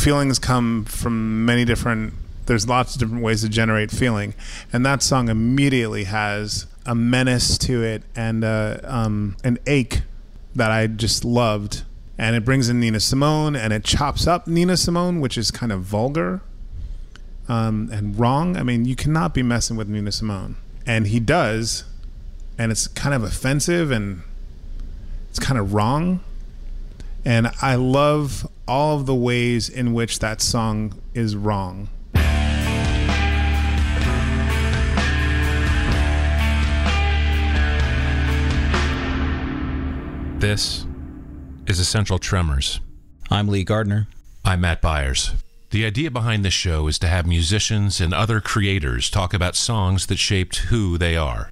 feelings come from many different. There's lots of different ways to generate feeling, and that song immediately has a menace to it and uh, um, an ache that I just loved. And it brings in Nina Simone, and it chops up Nina Simone, which is kind of vulgar um, and wrong. I mean, you cannot be messing with Nina Simone, and he does, and it's kind of offensive and it's kind of wrong. And I love all of the ways in which that song is wrong. This is Essential Tremors. I'm Lee Gardner. I'm Matt Byers. The idea behind this show is to have musicians and other creators talk about songs that shaped who they are.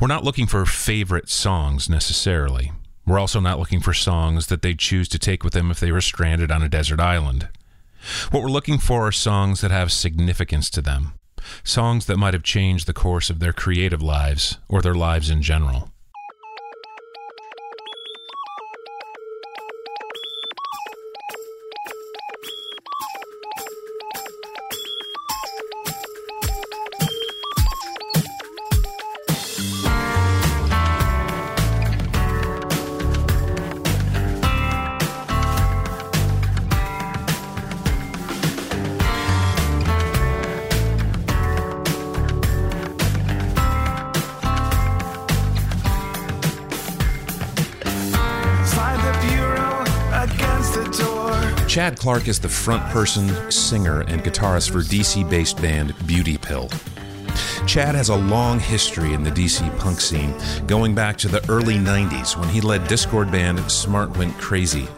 We're not looking for favorite songs necessarily. We're also not looking for songs that they'd choose to take with them if they were stranded on a desert island. What we're looking for are songs that have significance to them, songs that might have changed the course of their creative lives or their lives in general. Chad Clark is the front person, singer, and guitarist for DC based band Beauty Pill. Chad has a long history in the DC punk scene, going back to the early 90s when he led Dischord band Smart Went Crazy,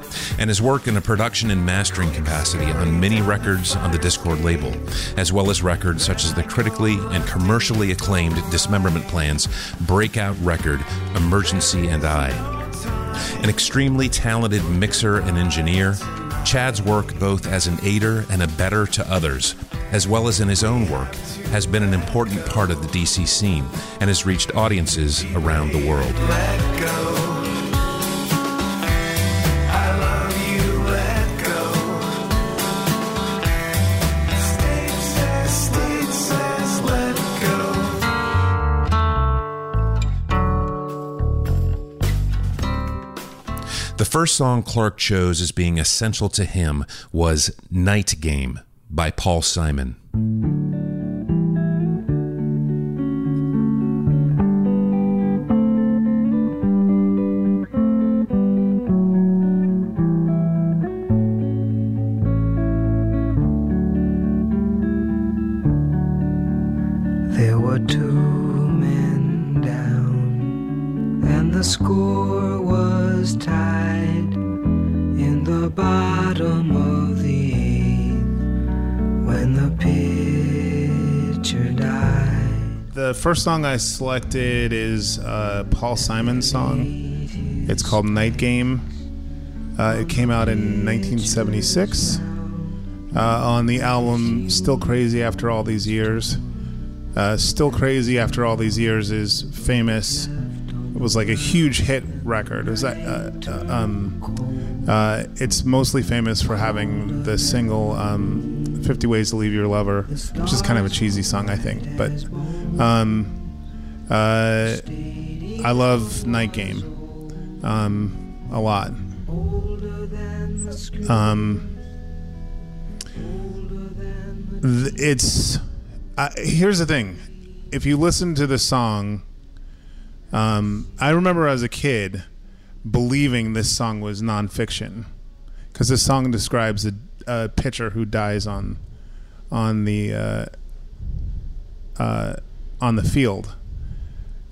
and his work in a production and mastering capacity on many records on the Dischord label, as well as records such as the critically and commercially acclaimed Dismemberment Plan's breakout record, Emergency and I. An extremely talented mixer and engineer, Chad's work, both as an aider and a better to others, as well as in his own work, has been an important part of the DC scene and has reached audiences around the world. First song Clark chose as being essential to him was Night Game by Paul Simon. First song I selected is uh, Paul Simon's song. It's called Night Game. Uh, it came out in 1976 uh, on the album Still Crazy After All These Years. Uh, Still Crazy After All These Years is famous. It was like a huge hit record. Uh, uh, um, it's mostly famous for having the single um, 50 Ways to Leave Your Lover, which is kind of a cheesy song, I think. But um, uh, I love Night Game um, a lot. Um, it's uh, here's the thing if you listen to the song um, i remember as a kid believing this song was nonfiction because this song describes a, a pitcher who dies on on the uh, uh, on the field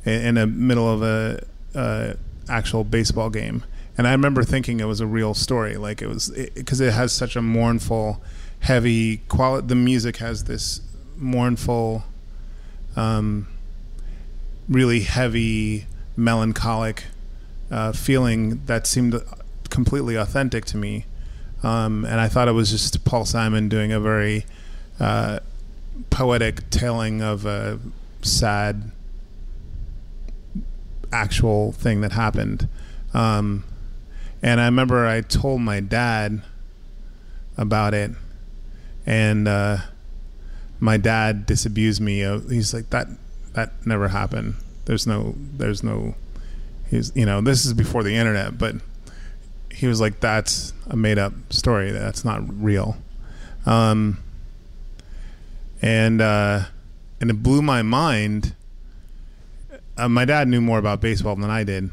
in, the middle of a uh, actual baseball game and i remember thinking it was a real story like it was because it, it has such a mournful heavy quality the music has this mournful, um, really heavy, melancholic uh, feeling that seemed completely authentic to me. Um, and I thought it was just Paul Simon doing a very uh, poetic telling of a sad actual thing that happened. Um, and I remember I told my dad about it, and uh, my dad disabused me. Of, he's like that that never happened. There's no there's no. He's you know this is before the internet, but he was like that's a made up story. That's not real. Um, and uh, and it blew my mind. Uh, my dad knew more about baseball than I did.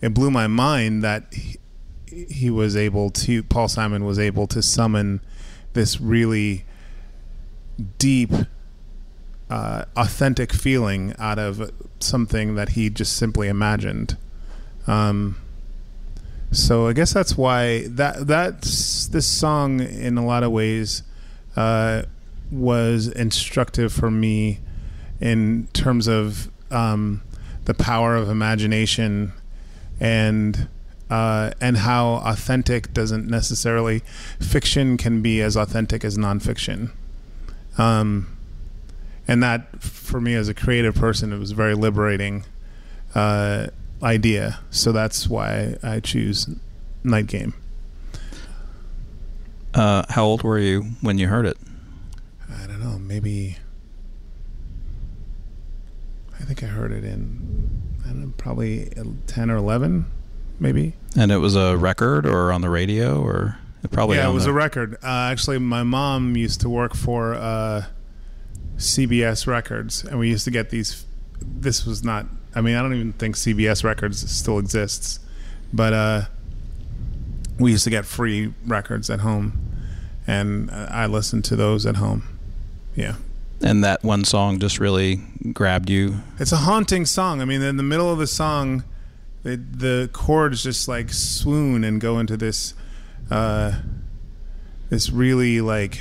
It blew my mind that he, he was able to. Paul Simon was able to summon this really deep, uh, authentic feeling out of something that he just simply imagined. Um, so I guess that's why that that's this song in a lot of ways uh, was instructive for me in terms of um, the power of imagination and uh, and how authentic doesn't necessarily fiction can be as authentic as nonfiction. Um, and that for me as a creative person, it was very liberating uh, idea. So that's why I choose Night Game. Uh, how old were you when you heard it? I don't know, maybe. I think I heard it in, I don't know, probably ten or eleven, maybe. And it was a record or on the radio or probably yeah, it was the- a record. Uh, actually, my mom used to work for uh, CBS Records, and we used to get these. This was not. I mean, I don't even think CBS Records still exists, but uh, we used to get free records at home, and uh, I listened to those at home. Yeah. and that one song just really grabbed you. It's a haunting song. I mean, in the middle of the song, the the chords just like swoon and go into this, uh, this really like,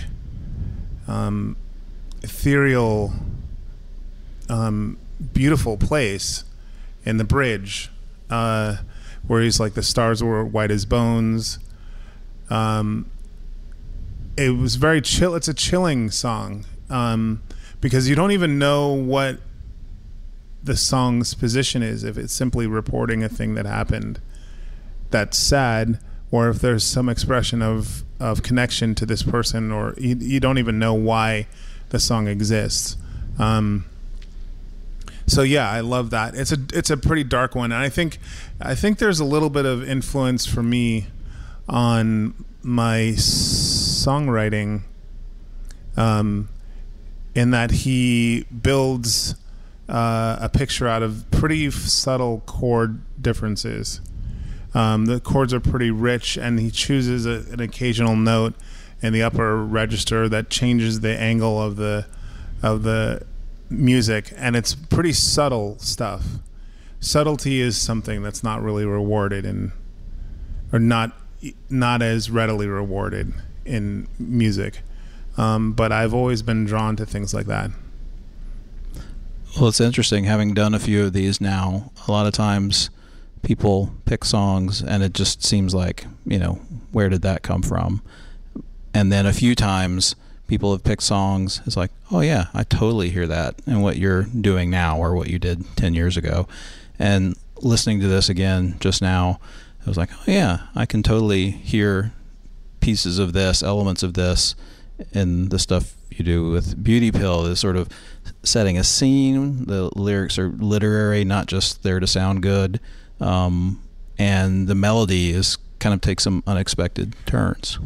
um, ethereal, um, beautiful place in the bridge, uh, where he's like the stars were white as bones. Um, it was very chill. It's a chilling song um, because you don't even know what the song's position is. If it's simply reporting a thing that happened that's sad, or if there's some expression of of connection to this person, or you, you don't even know why the song exists. Um, so yeah, I love that. It's a it's a pretty dark one, and I think I think there's a little bit of influence for me on my songwriting, um, in that he builds uh, a picture out of pretty subtle chord differences. Um, the chords are pretty rich, and he chooses a, an occasional note in the upper register that changes the angle of the of the music, and it's pretty subtle stuff. Subtlety is something that's not really rewarded in, or not not as readily rewarded in music. Um, but I've always been drawn to things like that. Well, it's interesting having done a few of these now. A lot of times people pick songs and it just seems like, you know, where did that come from? And then a few times people have picked songs. It's like, oh, yeah, I totally hear that and what you're doing now or what you did 10 years ago. And listening to this again just now, I was like, oh, yeah, I can totally hear pieces of this, elements of this in the stuff you do with Beauty Pill is sort of setting a scene. The lyrics are literary, not just there to sound good. Um, and the melody is kind of takes some unexpected turns.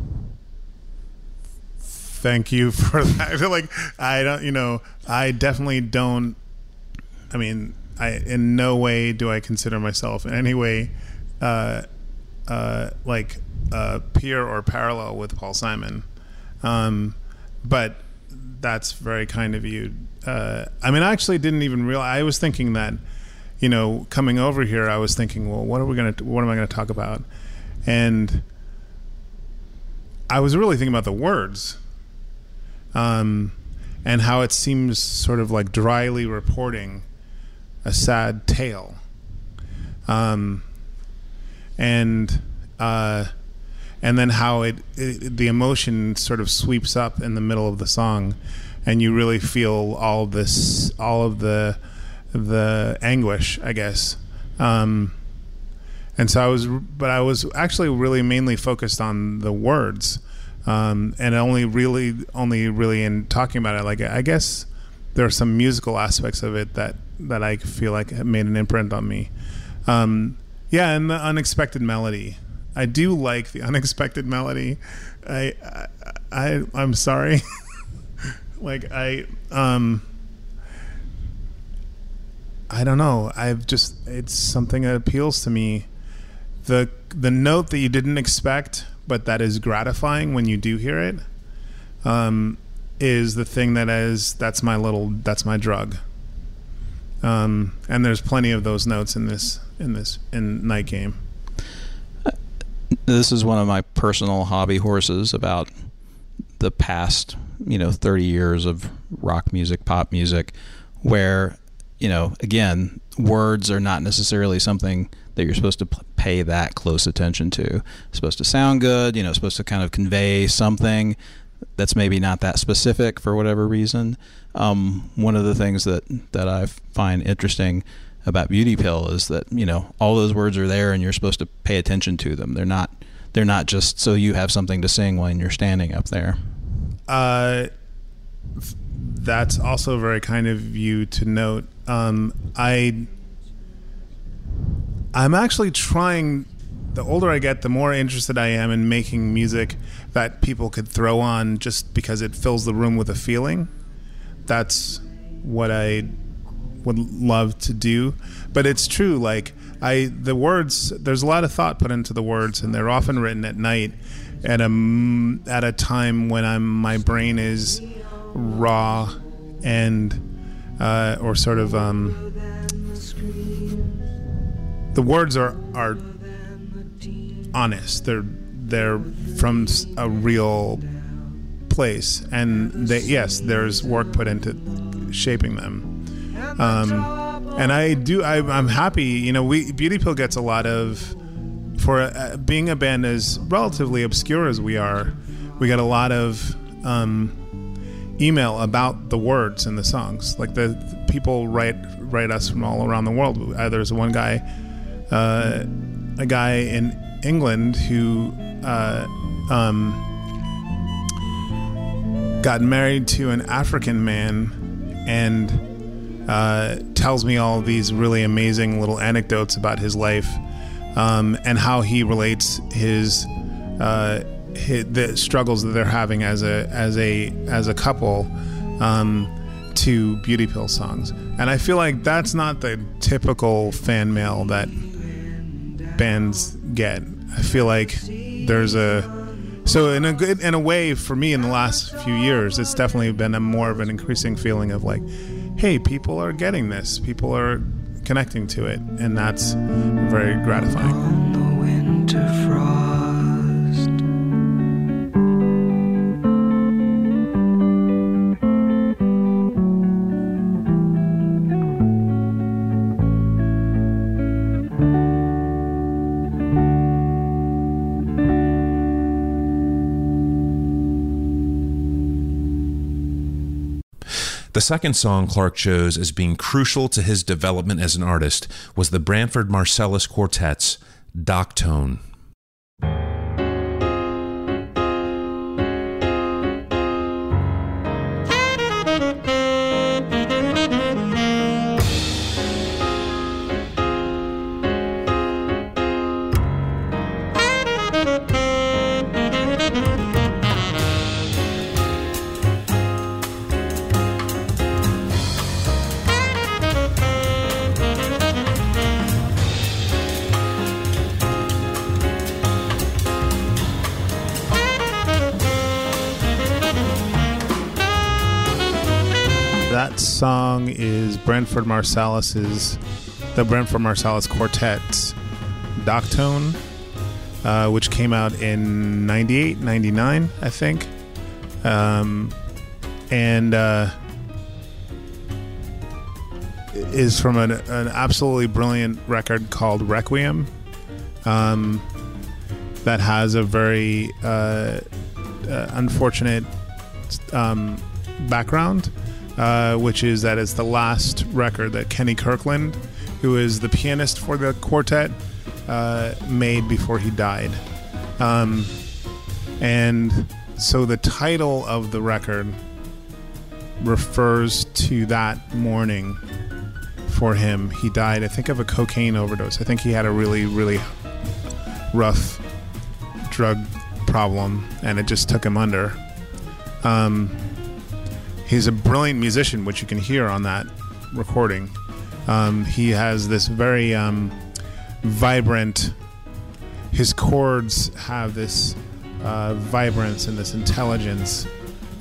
Thank you for that. I feel like I don't, you know, I definitely don't. I mean, I in no way do I consider myself in any way, uh, uh, like uh, peer or parallel with Paul Simon, um, but that's very kind of you. Uh, I mean, I actually didn't even realize. I was thinking that, you know, coming over here, I was thinking, well, what are we gonna, what am I gonna talk about, and I was really thinking about the words um, and how it seems sort of like dryly reporting a sad tale. Um, and uh, and then how it, it the emotion sort of sweeps up in the middle of the song, and you really feel all this all of the the anguish, I guess. Um, and so I was, but I was actually really mainly focused on the words um, and only really only really in talking about it. Like i guess there are some musical aspects of it that that i feel like made an imprint on me. Um, yeah and the unexpected melody i do like the unexpected melody. I i, I i'm sorry. Like i um i don't know. I've just it's something that appeals to me. The the note that you didn't expect but that is gratifying when you do hear it um is the thing that is that's my little that's my drug. Um and there's plenty of those notes in this in this in night game this is one of my personal hobby horses about the past, you know, 30 years of rock music, pop music, where, you know, again, words are not necessarily something that you're supposed to pay that close attention to. It's supposed to sound good, you know, supposed to kind of convey something that's maybe not that specific for whatever reason. Um, one of the things that, that I find interesting about Beauty Pill is that you know all those words are there and you're supposed to pay attention to them. They're not they're not just so you have something to sing when you're standing up there. Uh, that's also very kind of you to note. Um, I I'm actually trying. The older I get, the more interested I am in making music that people could throw on just because it fills the room with a feeling. That's what I would love to do. But it's true, like I the words. There's a lot of thought put into the words, and they're often written at night, at a at a time when I'm my brain is raw and uh, or sort of um, the words are are honest. They're they're from a real place, and they yes, there's work put into shaping them. Um, and I do. I, am happy. You know, we Beauty Pill gets a lot of for uh, being a band as relatively obscure as we are. We get a lot of um, email about the words in the songs. Like the, the, people write write us from all around the world. Uh, there's one guy, uh, a guy in England who. Uh, um, got married to an African man and uh, tells me all these really amazing little anecdotes about his life um, and how he relates his, uh, his, the struggles that they're having as a as a as a couple um, to Beauty Pill songs. And I feel like that's not the typical fan mail that bands get. I feel like there's a so in a good in a way for me in the last few years, it's definitely been a more of an increasing feeling of like hey, people are getting this, people are connecting to it, and that's very gratifying. Second song Clark chose as being crucial to his development as an artist was the Branford Marsalis Quartet's Doctone. Marsalis's the Branford Marsalis Quartet's Doctone, uh, which came out in 98, 99, I think. Um, and uh, is from an, an, absolutely brilliant record called Requiem um, that has a very uh, uh unfortunate um, background uh, which is that it's the last record that Kenny Kirkland, who is the pianist for the quartet, uh, made before he died. Um, and so the title of the record refers to that mourning for him. He died, I think, of a cocaine overdose. I think he had a really, really rough drug problem, and it just took him under. Um, he's a brilliant musician, which you can hear on that recording. Um, he has this very um, vibrant. His chords have this uh, vibrance and this intelligence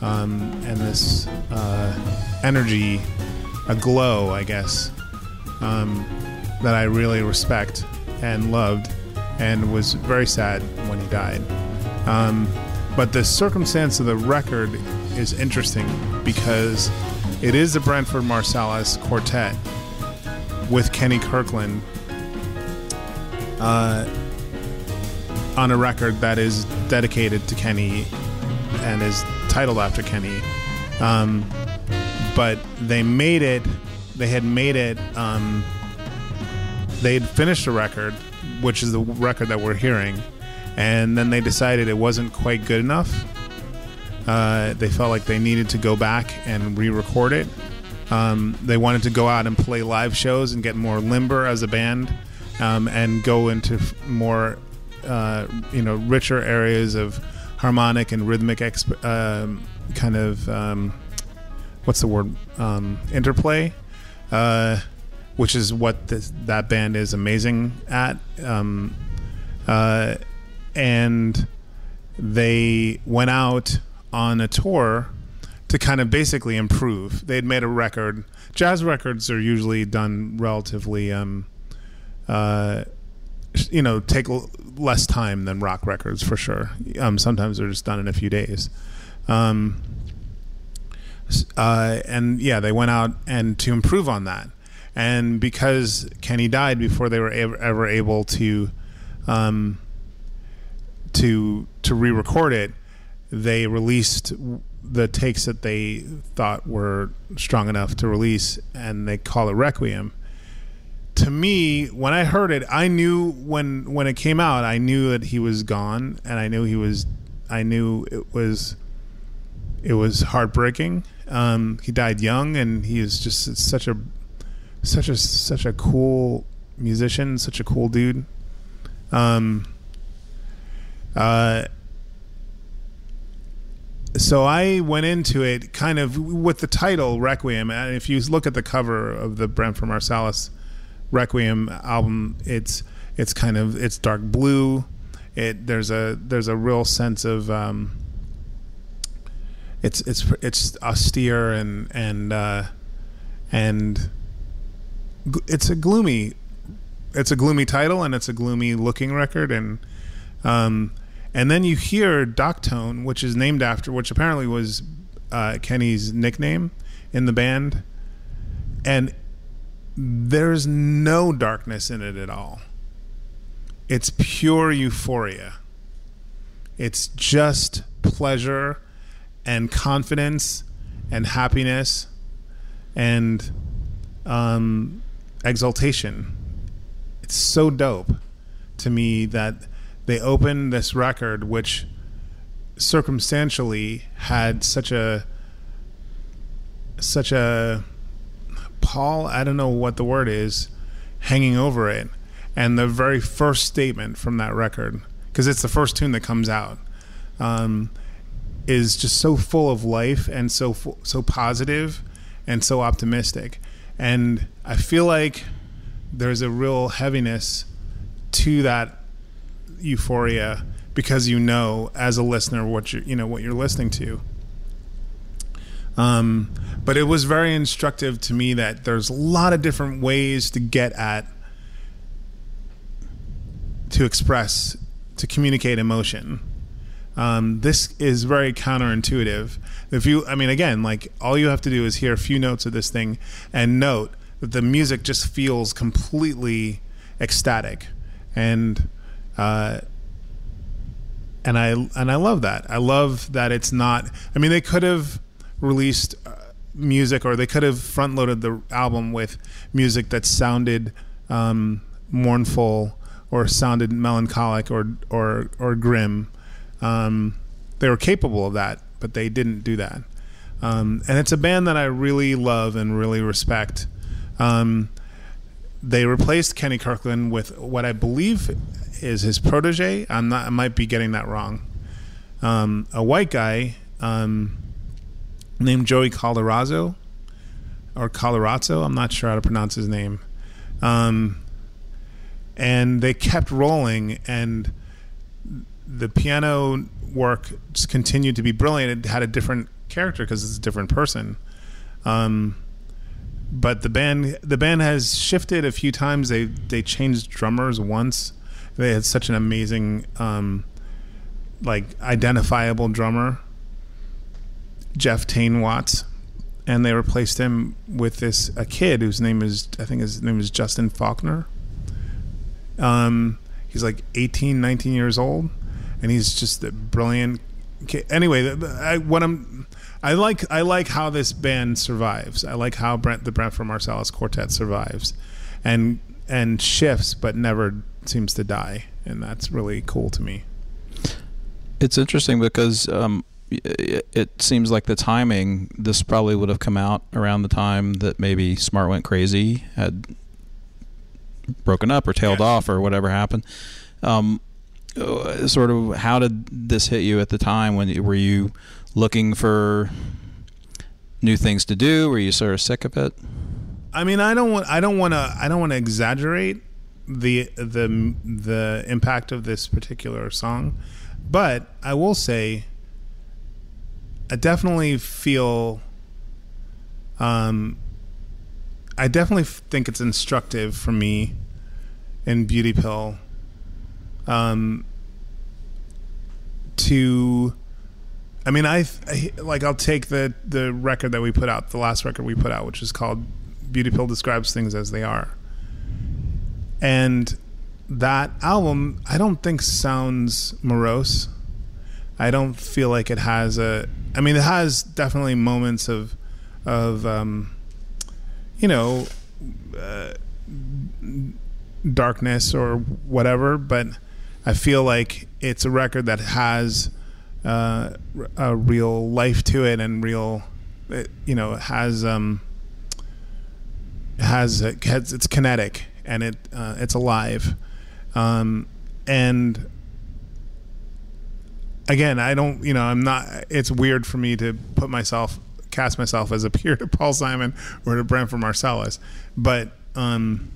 um, and this uh, energy, a glow, I guess, um, that I really respect and loved, and was very sad when he died. Um, but the circumstance of the record is interesting because it is the Branford Marsalis Quartet with Kenny Kirkland uh, on a record that is dedicated to Kenny and is titled after Kenny. Um, but they made it, they had made it, um, they had finished a record, which is the record that we're hearing, and then they decided it wasn't quite good enough. Uh, they felt like they needed to go back and re record it. Um, they wanted to go out and play live shows and get more limber as a band um, and go into f- more, uh, you know, richer areas of harmonic and rhythmic exp- um, kind of, um, what's the word, um, interplay, uh, which is what this, that band is amazing at. Uh, and they went out on a tour to kind of basically improve. They'd made a record. Jazz records are usually done relatively, um, uh, you know, take l- less time than rock records for sure. Um, sometimes they're just done in a few days. Um, uh, and yeah, they went out and to improve on that. And because Kenny died before they were ever, ever able to um, to to re-record it, they released the takes that they thought were strong enough to release, and they call it Requiem. To me, when I heard it, I knew when when it came out, I knew that he was gone, and I knew he was, I knew it was, it was heartbreaking. Um, he died young, and he is just such a, such a such a cool musician, such a cool dude. Um, uh, so I went into it kind of with the title Requiem. And if you look at the cover of the Branford Marsalis Requiem album, it's it's kind of it's dark blue. It there's a there's a real sense of um, it's it's it's austere and and uh, and it's a gloomy it's a gloomy title and it's a gloomy looking record and um, and then you hear Doctone, which is named after, which apparently was uh, Kenny's nickname in the band, and there's no darkness in it at all. It's pure euphoria. It's just pleasure and confidence and happiness and um, exaltation. It's so dope to me that they opened this record, which circumstantially had such a such a pall. I don't know what the word is, hanging over it, and the very first statement from that record, because it's the first tune that comes out, um, is just so full of life and so so positive and so optimistic, and I feel like there's a real heaviness to that euphoria because you know as a listener what you you know what you're listening to. Um, but it was very instructive to me that there's a lot of different ways to get at to express to communicate emotion. Um, this is very counterintuitive. If you, I mean, again, like all you have to do is hear a few notes of this thing and note that the music just feels completely ecstatic, and uh, and I and I love that. I love that it's not. I mean, they could have released uh, music, or they could have front loaded the album with music that sounded um, mournful or sounded melancholic or or or grim. Um, they were capable of that, but they didn't do that. Um, and it's a band that I really love and really respect. Um, they replaced Kenny Kirkland with what I believe is his protege. I'm not. I might be getting that wrong. Um, a white guy um, named Joey Colorazzo or Colorazzo. I'm not sure how to pronounce his name. Um, and they kept rolling, and the piano work just continued to be brilliant. It had a different character because it's a different person. Um, but the band the band has shifted a few times. They they changed drummers once. They had such an amazing um, like identifiable drummer, Jeff Tain Watts, and they replaced him with this a kid whose name is I think his name is Justin Faulkner. Um, he's like 18, 19 years old, and he's just a brilliant. Kid. Anyway, I, what I'm I like I like how this band survives. I like how Brent the Branford Marsalis Quartet survives, and and shifts, but never seems to die, and that's really cool to me. It's interesting because um, it, it seems like the timing. This probably would have come out around the time that maybe Smart Went Crazy had broken up or tailed Yeah. off or whatever happened. Um, uh, sort of, how did this hit you at the time? When were you looking for new things to do? Were you sort of sick of it? I mean, I don't want I don't want to I don't want to exaggerate the the the impact of this particular song, but I will say I definitely feel um I definitely think it's instructive for me in Beauty Pill um to I mean, I, I like. I'll take the the record that we put out, the last record we put out, which is called "Beauty Pill Describes Things as They Are," and that album, I don't think sounds morose. I don't feel like it has a. I mean, it has definitely moments of, of, um, you know, uh, darkness or whatever, but I feel like it's a record that has uh, a real life to it and real, it, you know, it has um, has, has it's kinetic and it uh, it's alive, um, and again, I don't, you know, I'm not. It's weird for me to put myself cast myself as a peer to Paul Simon or to from Marsalis, but um,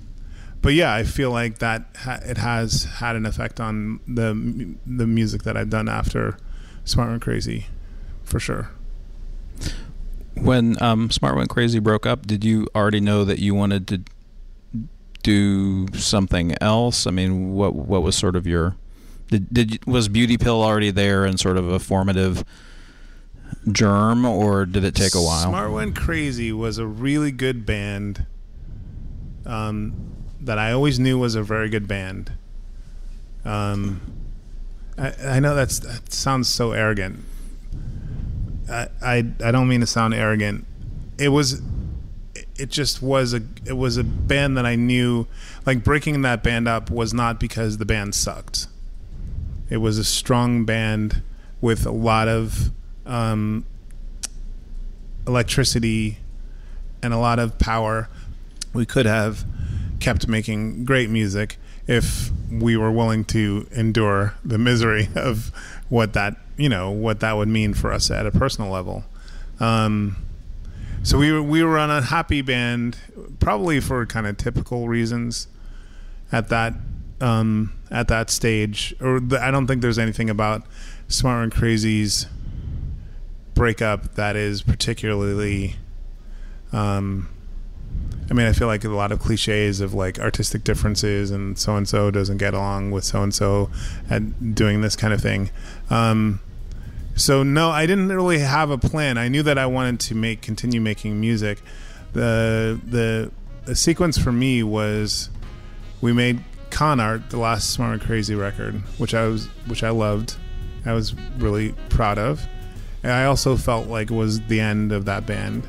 but yeah, I feel like that ha- it has had an effect on the the music that I've done after Smart and Crazy, for sure. When um, Smart Went Crazy broke up, did you already know that you wanted to do something else? I mean, what what was sort of your did, did was Beauty Pill already there and sort of a formative germ, or did it take a while? Smart Went Crazy was a really good band. Um, that I always knew was a very good band. Um, I, I know that's that sounds so arrogant. I, I I don't mean to sound arrogant. It was it just was a it was a band that I knew like breaking that band up was not because the band sucked. It was a strong band with a lot of um, electricity and a lot of power. We could have kept making great music if we were willing to endure the misery of what that you know what that would mean for us at a personal level. Um, so we were we were on a happy band, probably for kind of typical reasons. At that um, at that stage, or the, I don't think there's anything about Smart and Crazy's breakup that is particularly. Um, I mean, I feel like a lot of cliches of like artistic differences and so and so doesn't get along with so and so at doing this kind of thing. Um, so no, I didn't really have a plan. I knew that I wanted to make continue making music. The the, the sequence for me was we made Con Art, the last Smart and Crazy record, which I was which I loved. I was really proud of. And I also felt like it was the end of that band.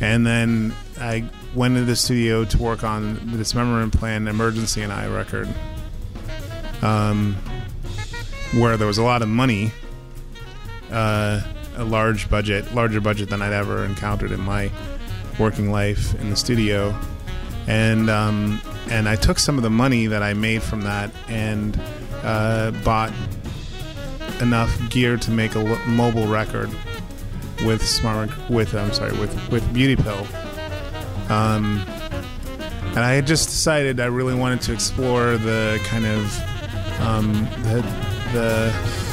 And then I went into the studio to work on the Dismemberment Plan Emergency and I record, um, where there was a lot of money uh, a large budget, larger budget than I'd ever encountered in my working life in the studio, and um, and I took some of the money that I made from that and uh, bought enough gear to make a mobile record with smart with I'm sorry with with Beauty Pill. Um, and I had just decided I really wanted to explore the kind of um, the, the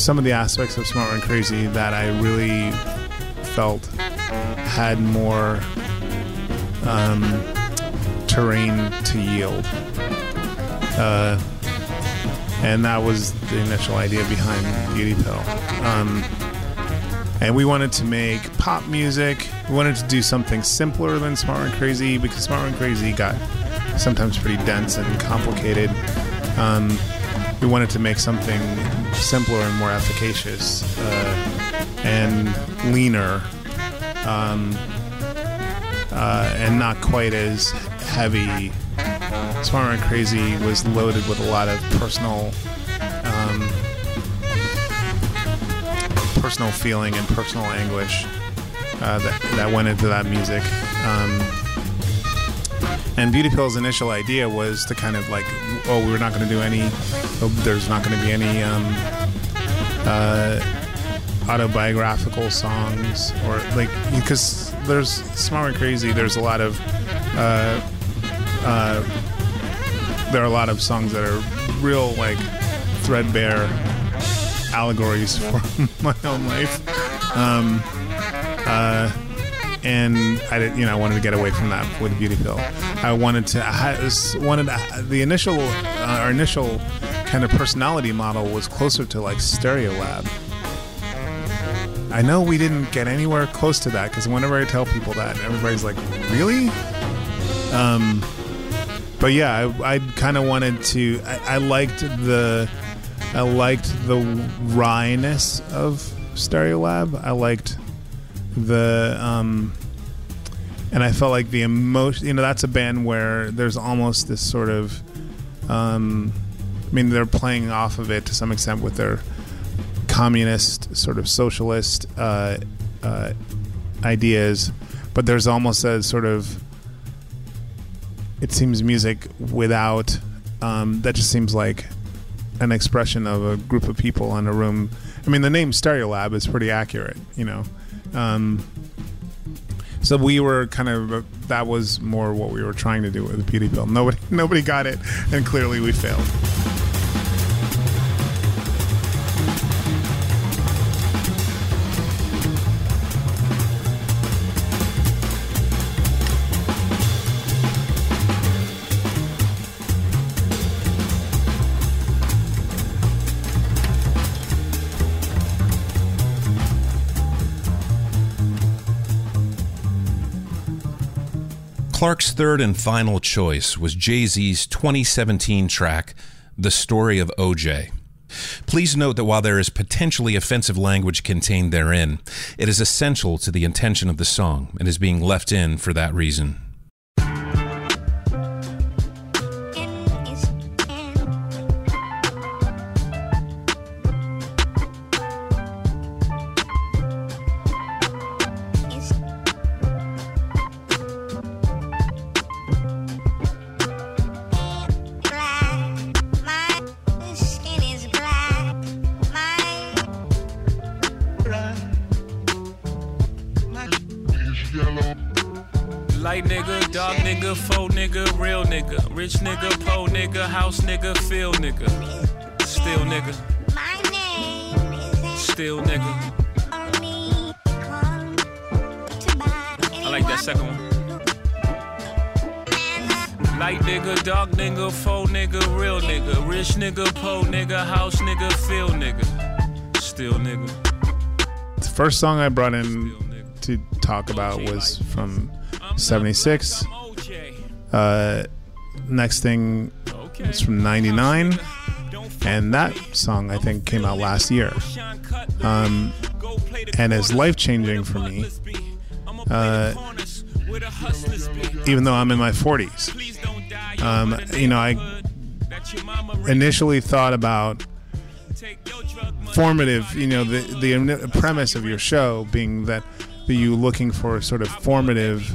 some of the aspects of Smart and Crazy that I really felt had more um, terrain to yield. Uh, and that was the initial idea behind Beauty Pill. Um, and we wanted to make pop music. We wanted to do something simpler than Smart and Crazy because Smart and Crazy got sometimes pretty dense and complicated. Um, we wanted to make something simpler and more efficacious uh, and leaner, um, uh, and not quite as heavy. Smart and Crazy was loaded with a lot of personal. Um, personal feeling and personal anguish uh, that, that went into that music. Um, and Beauty Pill's initial idea was to kind of like, oh, we're not going to do any, oh, there's not going to be any um, uh, autobiographical songs or like, because there's Smart and Crazy, there's a lot of, uh, uh, there are a lot of songs that are real like threadbare allegories for my own life. Um, uh, and I did, you know, I wanted to get away from that with Beauty Pill. I wanted to, I wanted to, the initial, uh, our initial kind of personality model was closer to like Stereolab. I know we didn't get anywhere close to that because whenever I tell people that, everybody's like, "Really?" Um, but yeah, I, I kind of wanted to. I, I liked the, I liked the wryness of Stereolab. I liked the, um, and I felt like the emotion. You know, that's a band where there's almost this sort of, um, I mean, they're playing off of it to some extent with their communist sort of socialist uh, uh, ideas, but there's almost a sort of it seems music without um, that just seems like an expression of a group of people in a room. I mean, the name Stereolab is pretty accurate, you know. Um, so we were kind of that was more what we were trying to do with the Beauty Pill. Nobody nobody got it, and clearly we failed. Clark's third and final choice was Jay Z's 2017 track, The Story of OJ. Please note that while there is potentially offensive language contained therein, it is essential to the intention of the song and is being left in for that reason. Light nigga, dog nigga, faux nigga, real nigga, rich nigga, po nigga, house nigga, feel nigga, still nigga, my name still nigga. I like that second one. Light nigga, dog nigga, faux nigga, real nigga, rich nigga, po nigga, house nigga, feel nigga, still nigga, The first song I brought in to talk about was from I'm 76. Uh, next thing is from 99. And that song, I think, came out last year. Um, and is life changing for me, uh, even though I'm in my 40s. Um, you know, I initially thought about formative. You know, the the premise of your show being that you looking for sort of formative,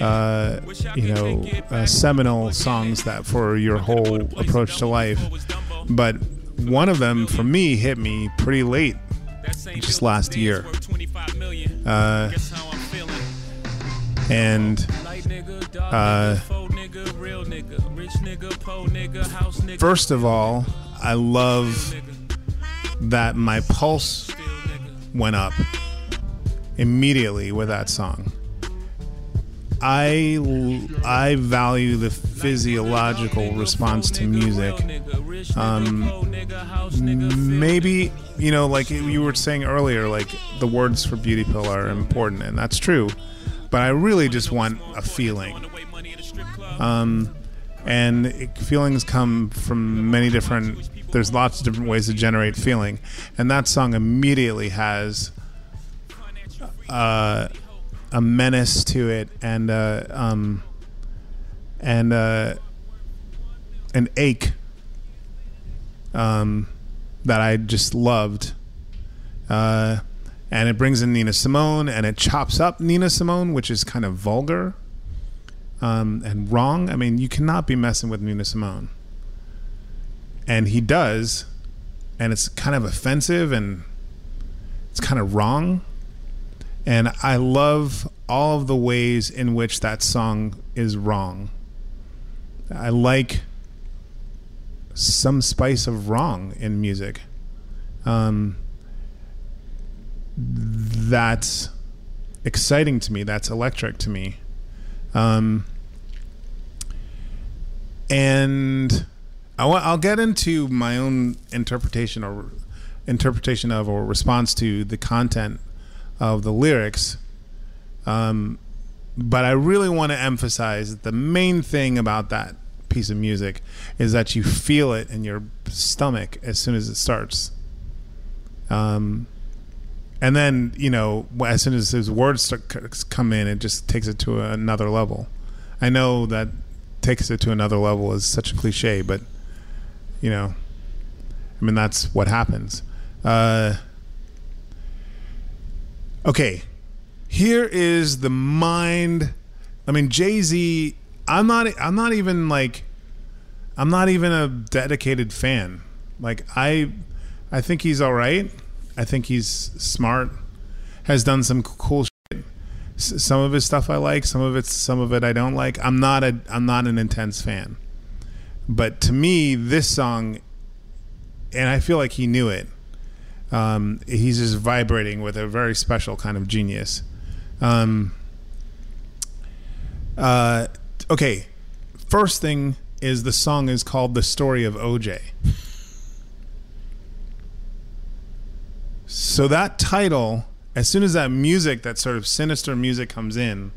uh, you know, uh, seminal songs that for your whole approach to life. But one of them for me hit me pretty late, just last year. Uh, and uh, first of all, I love that my pulse went up immediately with that song. I I value the physiological response to music. Um, maybe you know, like you were saying earlier, like the words for Beauty Pill are important, and that's true. But I really just want a feeling. Um, and it, feelings come from many different. There's lots of different ways to generate feeling, and that song immediately has uh, a menace to it and uh, um, and uh, an ache um, that I just loved. Uh, and it brings in Nina Simone and it chops up Nina Simone, which is kind of vulgar um, and wrong. I mean, you cannot be messing with Nina Simone. And he does, and it's kind of offensive and it's kind of wrong. And I love all of the ways in which that song is wrong. I like some spice of wrong in music. Um, that's exciting to me. That's electric to me. Um, and I w- I'll get into my own interpretation or interpretation of or response to the content of the lyrics. Um, but I really want to emphasize that the main thing about that piece of music is that you feel it in your stomach as soon as it starts. Um, and then you know, as soon as his words start, come in, it just takes it to another level. I know that takes it to another level is such a cliche, but you know, I mean that's what happens. Uh, okay, here is the mind. I mean, Jay Z. I'm not. I'm not even like. I'm not even a dedicated fan. Like I, I think he's all right. I think he's smart. Has done some cool shit. Some of his stuff I like. Some of it. Some of it I don't like. I'm not a. I'm not an intense fan. But to me, this song, and I feel like he knew it. Um, he's just vibrating with a very special kind of genius. Um, uh, okay, first thing is the song is called "The Story of OJ." So that title, as soon as that music, that sort of sinister music comes in,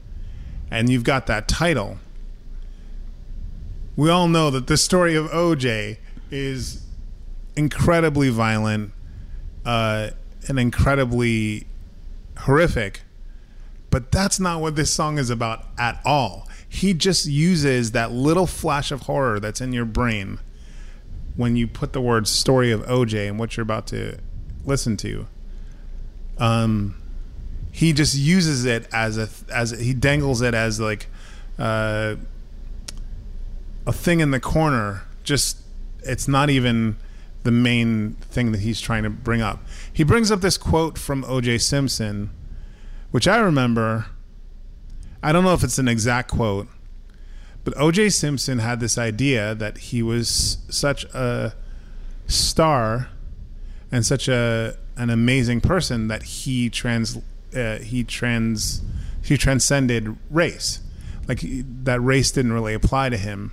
and you've got that title, we all know that the story of OJ is incredibly violent uh, and incredibly horrific. But that's not what this song is about at all. He just uses that little flash of horror that's in your brain when you put the word story of OJ and what you're about to listen to. Um, he just uses it as a as a, he dangles it as like uh, a thing in the corner. Just it's not even the main thing that he's trying to bring up. He brings up this quote from O.J. Simpson, which I remember. I don't know if it's an exact quote, but O.J. Simpson had this idea that he was such a star and such a an amazing person that he trans uh, he trans he transcended race. Like that race didn't really apply to him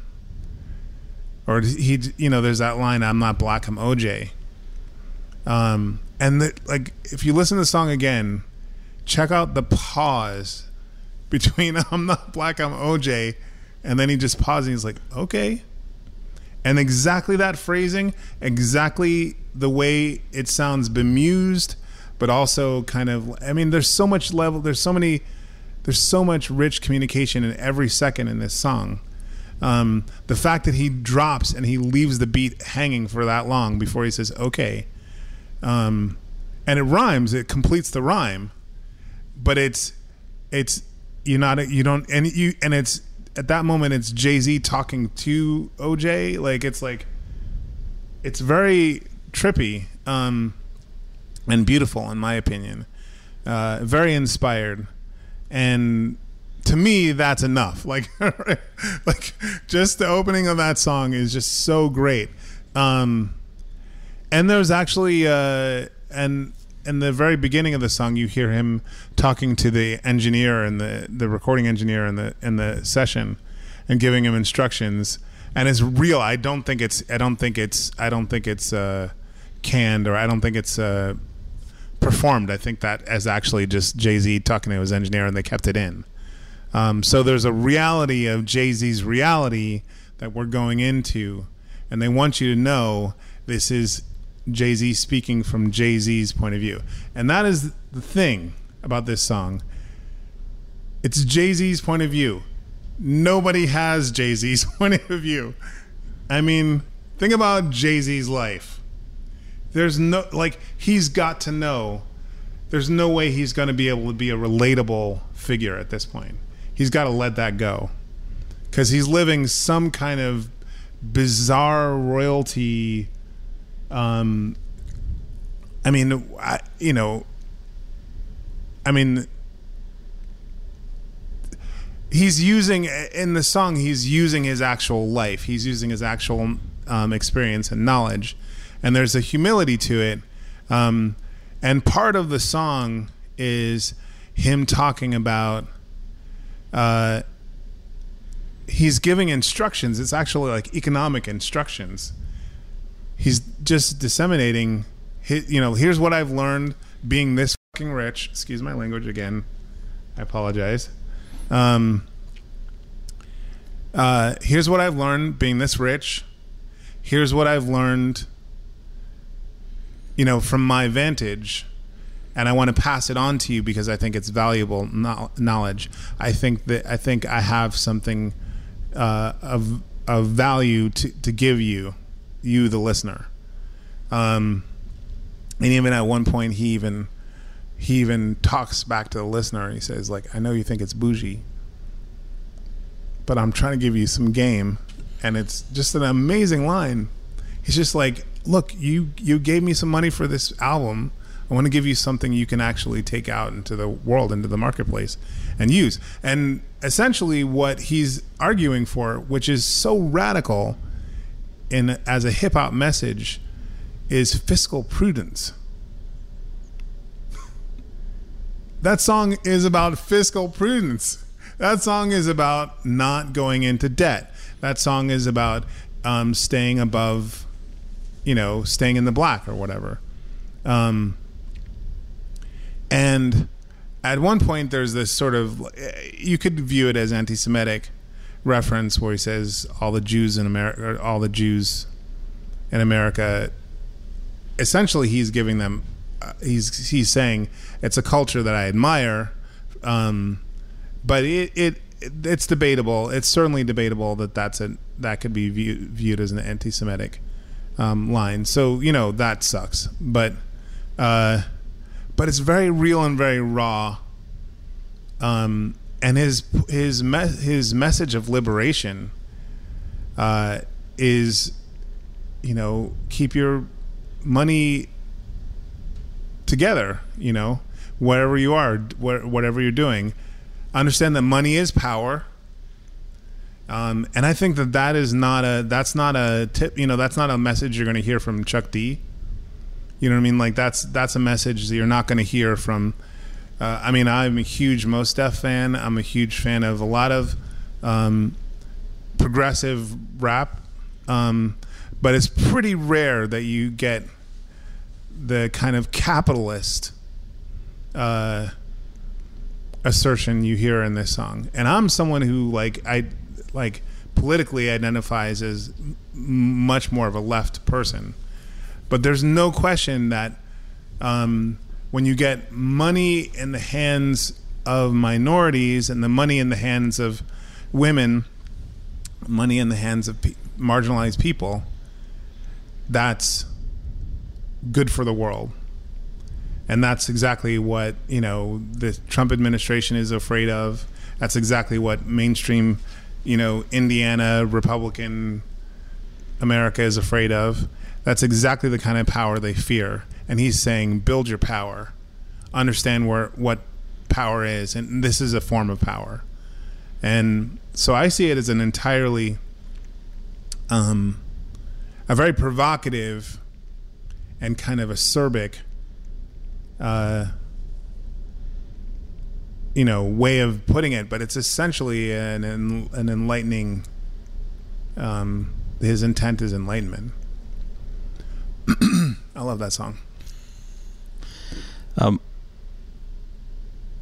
or he you know there's that line i'm not black i'm oj um and the, like if you listen to the song again check out the pause between i'm not black i'm oj and then he just pauses and he's like okay. And exactly that phrasing exactly the way it sounds bemused but also kind of i mean there's so much level there's so many there's so much rich communication in every second in this song um, the fact that he drops and he leaves the beat hanging for that long before he says okay um, and it rhymes. It completes the rhyme, but it's it's you're not you don't and you and it's at that moment it's Jay Z talking to OJ. Like it's like it's very trippy um, and beautiful in my opinion. Uh, very inspired, and to me that's enough. Like like just the opening of that song is just so great. Um, and there's actually uh, and in the very beginning of the song, you hear him talking to the engineer and the, the recording engineer in the in the session, and giving him instructions. And it's real. I don't think it's. I don't think it's. I don't think it's uh, canned or I don't think it's uh, performed. I think that as actually just Jay Z talking to his engineer, and they kept it in. Um, so there's a reality of Jay Z's reality that we're going into, and they want you to know this is Jay Z speaking from Jay Z's point of view. And that is the thing about this song. It's Jay Z's point of view. Nobody has Jay Z's point of view. I mean, think about Jay Z's life. There's no, like, he's got to know. There's no way he's going to be able to be a relatable figure at this point. He's got to let that go. Because he's living some kind of bizarre royalty um, I mean, I, you know, I mean, he's using in the song. He's using his actual life. He's using his actual um, experience and knowledge, and there's a humility to it. Um, and part of the song is him talking about. Uh, he's giving instructions. It's actually like economic instructions. He's just disseminating his, you know here's what i've learned being this fucking rich. Excuse my language again. I apologize. Um, uh, here's what i've learned being this rich. Here's what i've learned you know from my vantage and i want to pass it on to you because i think it's valuable knowledge i think that i think i have something uh, of of value to, to give you you, the listener. Um, and even at one point, he even he even talks back to the listener. He says, "Like, I know you think it's bougie, but I'm trying to give you some game." And it's just an amazing line. He's just like, "Look, you you gave me some money for this album. I want to give you something you can actually take out into the world, into the marketplace, and use." And essentially, what he's arguing for, which is so radical in as a hip hop message is fiscal prudence. that song is about fiscal prudence. That song is about not going into debt. That song is about um, staying above, you know, staying in the black or whatever. Um, and at one point, there's this sort of, you could view it as anti Semitic reference where he says all the Jews in America, all the Jews in America. Essentially, he's giving them. Uh, he's he's saying it's a culture that I admire, um, but it, it it's debatable. It's certainly debatable that that's a that could be view, viewed as an anti-Semitic um, line. So you know that sucks, but uh, but it's very real and very raw. Um, and his his me- his message of liberation uh, is, you know, keep your money together. You know, wherever you are, wh- whatever you're doing, understand that money is power. Um, and I think that that is not a that's not a tip. You know, that's not a message you're going to hear from Chuck D. You know what I mean? Like that's that's a message that you're not going to hear from uh, I mean, I'm a huge Mos Def fan. I'm a huge fan of a lot of um, progressive rap, um, but it's pretty rare that you get the kind of capitalist uh, assertion you hear in this song. And I'm someone who like I like politically identifies as much more of a left person, but there's no question that. Um, when you get money in the hands of minorities and the money in the hands of women, money in the hands of pe- marginalized people, that's good for the world. And that's exactly what, you know, the Trump administration is afraid of. That's exactly what mainstream, you know, Indiana Republican America is afraid of. That's exactly the kind of power they fear. And he's saying, build your power, understand where what power is, and this is a form of power. And so I see it as an entirely, um, a very provocative and kind of acerbic, uh, you know, way of putting it. But it's essentially an an enlightening. Um, his intent is enlightenment. I love that song. Um,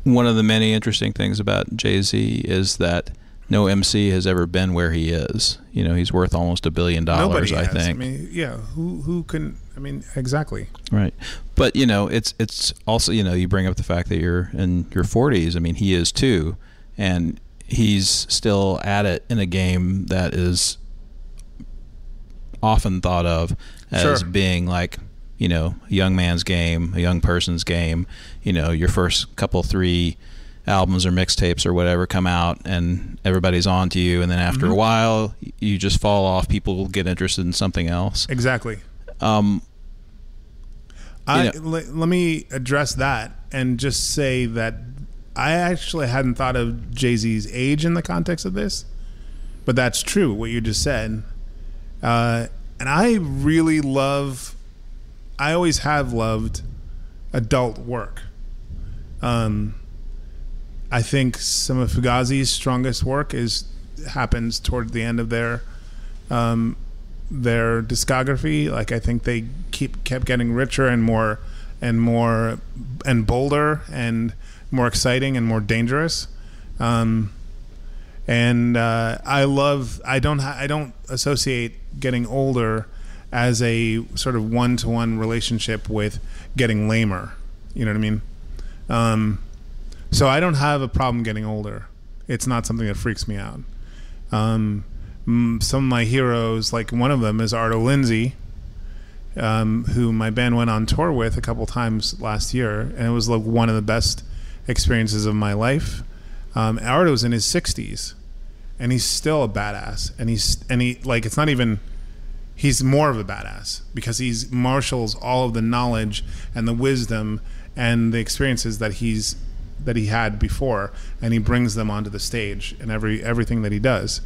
one of the many interesting things about Jay Z is that no MC has ever been where he is. You know, he's worth almost a billion dollars. I think. I mean, yeah. Who who can? I mean, exactly. Right. But you know, it's it's also you know you bring up the fact that you're in your 40s. I mean, he is too, and he's still at it in a game that is often thought of as Sure. being like you know a young man's game, a young person's game. You know, your first couple three albums or mixtapes or whatever come out and everybody's on to you and then after Mm-hmm. a while you just fall off people get interested in something else Exactly. um I, know- le- let me address that and just say that I actually hadn't thought of Jay Z's age in the context of this, but that's true what you just said. Uh, and I really love, I always have loved adult work. Um, I think some of Fugazi's strongest work is happens toward the end of their um, their discography. Like I think they keep kept getting richer and more and more and bolder and more exciting and more dangerous. Um, and uh, I love. I don't. I don't associate getting older as a sort of one to one relationship with getting lamer. You know what I mean? Um, so I don't have a problem getting older. It's not something that freaks me out. Um, some of my heroes, like one of them is Arto Lindsay, um, who my band went on tour with a couple times last year, and it was like one of the best experiences of my life. Um, Arto's in his 60s, and he's still a badass, and he's and he like it's not even he's more of a badass because he's marshals all of the knowledge and the wisdom and the experiences that he's that he had before and he brings them onto the stage and every everything that he does.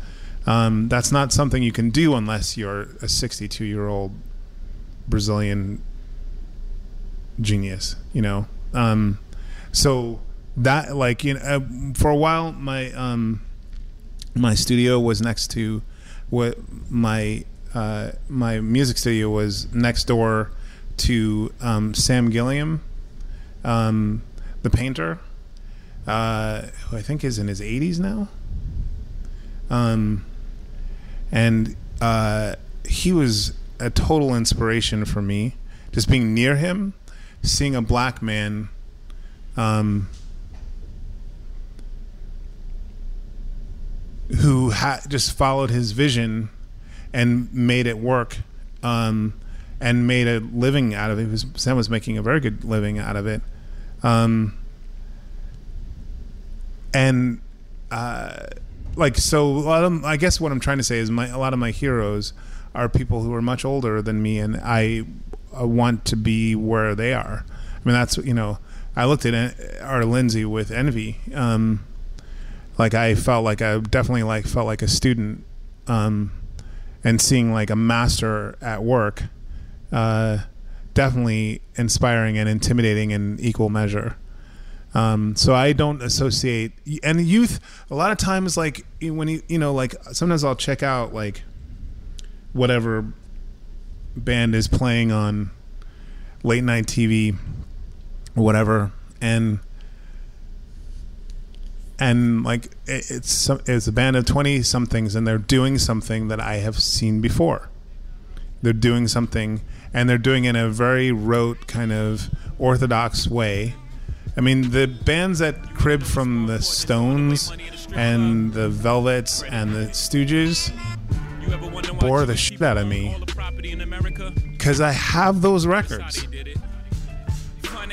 Um, that's not something you can do unless you're a 62 year old brazilian genius you know? Um, so that like you know uh, for a while my um, my studio was next to what my uh, my music studio was next door to um, Sam Gilliam, um, the painter, uh, who I think is in his 80s now. Um, and uh, he was a total inspiration for me. Just being near him, seeing a black man. Um, who ha- just followed his vision and made it work um, and made a living out of it. Sam was making a very good living out of it. Um, and uh, like so, of, I guess what I'm trying to say is my a lot of my heroes are people who are much older than me, and I, I want to be where they are. I mean, that's you know, I looked at Arto Lindsay with envy. Um, like I felt like I definitely like felt like a student, um, and seeing like a master at work, uh, definitely inspiring and intimidating in equal measure. Um, so I don't associate and youth. A lot of times, like when you you know, like sometimes I'll check out like whatever band is playing on late night TV, or whatever, and and like it, it's some, it's a band of twenty somethings, and they're doing something that I have seen before. They're doing something, and they're doing it in a very rote kind of orthodox way. I mean, the bands that crib from the Stones and the Velvets and the Stooges bore the shit out of me because I have those records.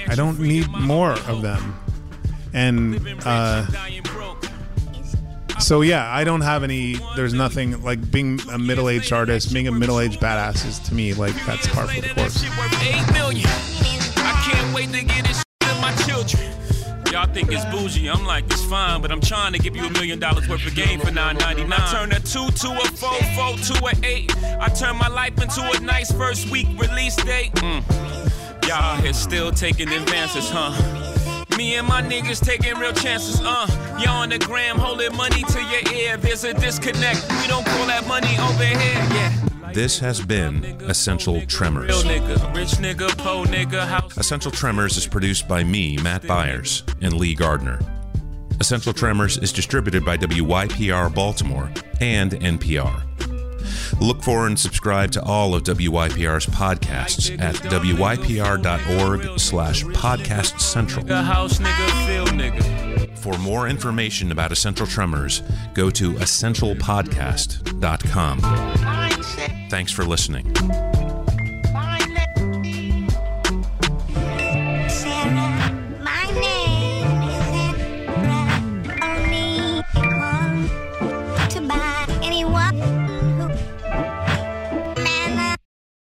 I don't need more of them. And uh, so yeah, I don't have any. There's nothing like being a middle-aged artist, being a middle-aged badass is to me like that's par for the course. shit worth eight million. I can't wait to get this to my children. Y'all think it's bougie, I'm like, it's fine, but I'm trying to give you a million dollars worth of game for 9.99. I turn a two to a four, four to a eight. I turn my life into a nice first week release date. Mm. Y'all here still taking advances, huh? Me and my niggas taking real chances, uh. Y'all on the gram holding money to your ear. There's a disconnect. We don't call that money over here, yeah. This has been Essential Tremors. nigga, rich nigga, po nigga, house. Essential Tremors is produced by me, Matt Byers, and Lee Gardner. Essential Tremors is distributed by WYPR Baltimore and NPR. Look for and subscribe to all of WYPR's podcasts at wypr.org slash podcast central. Nigga, house nigga, feel nigga. For more information about Essential Tremors, go to essentialpodcast.com. Thanks for listening.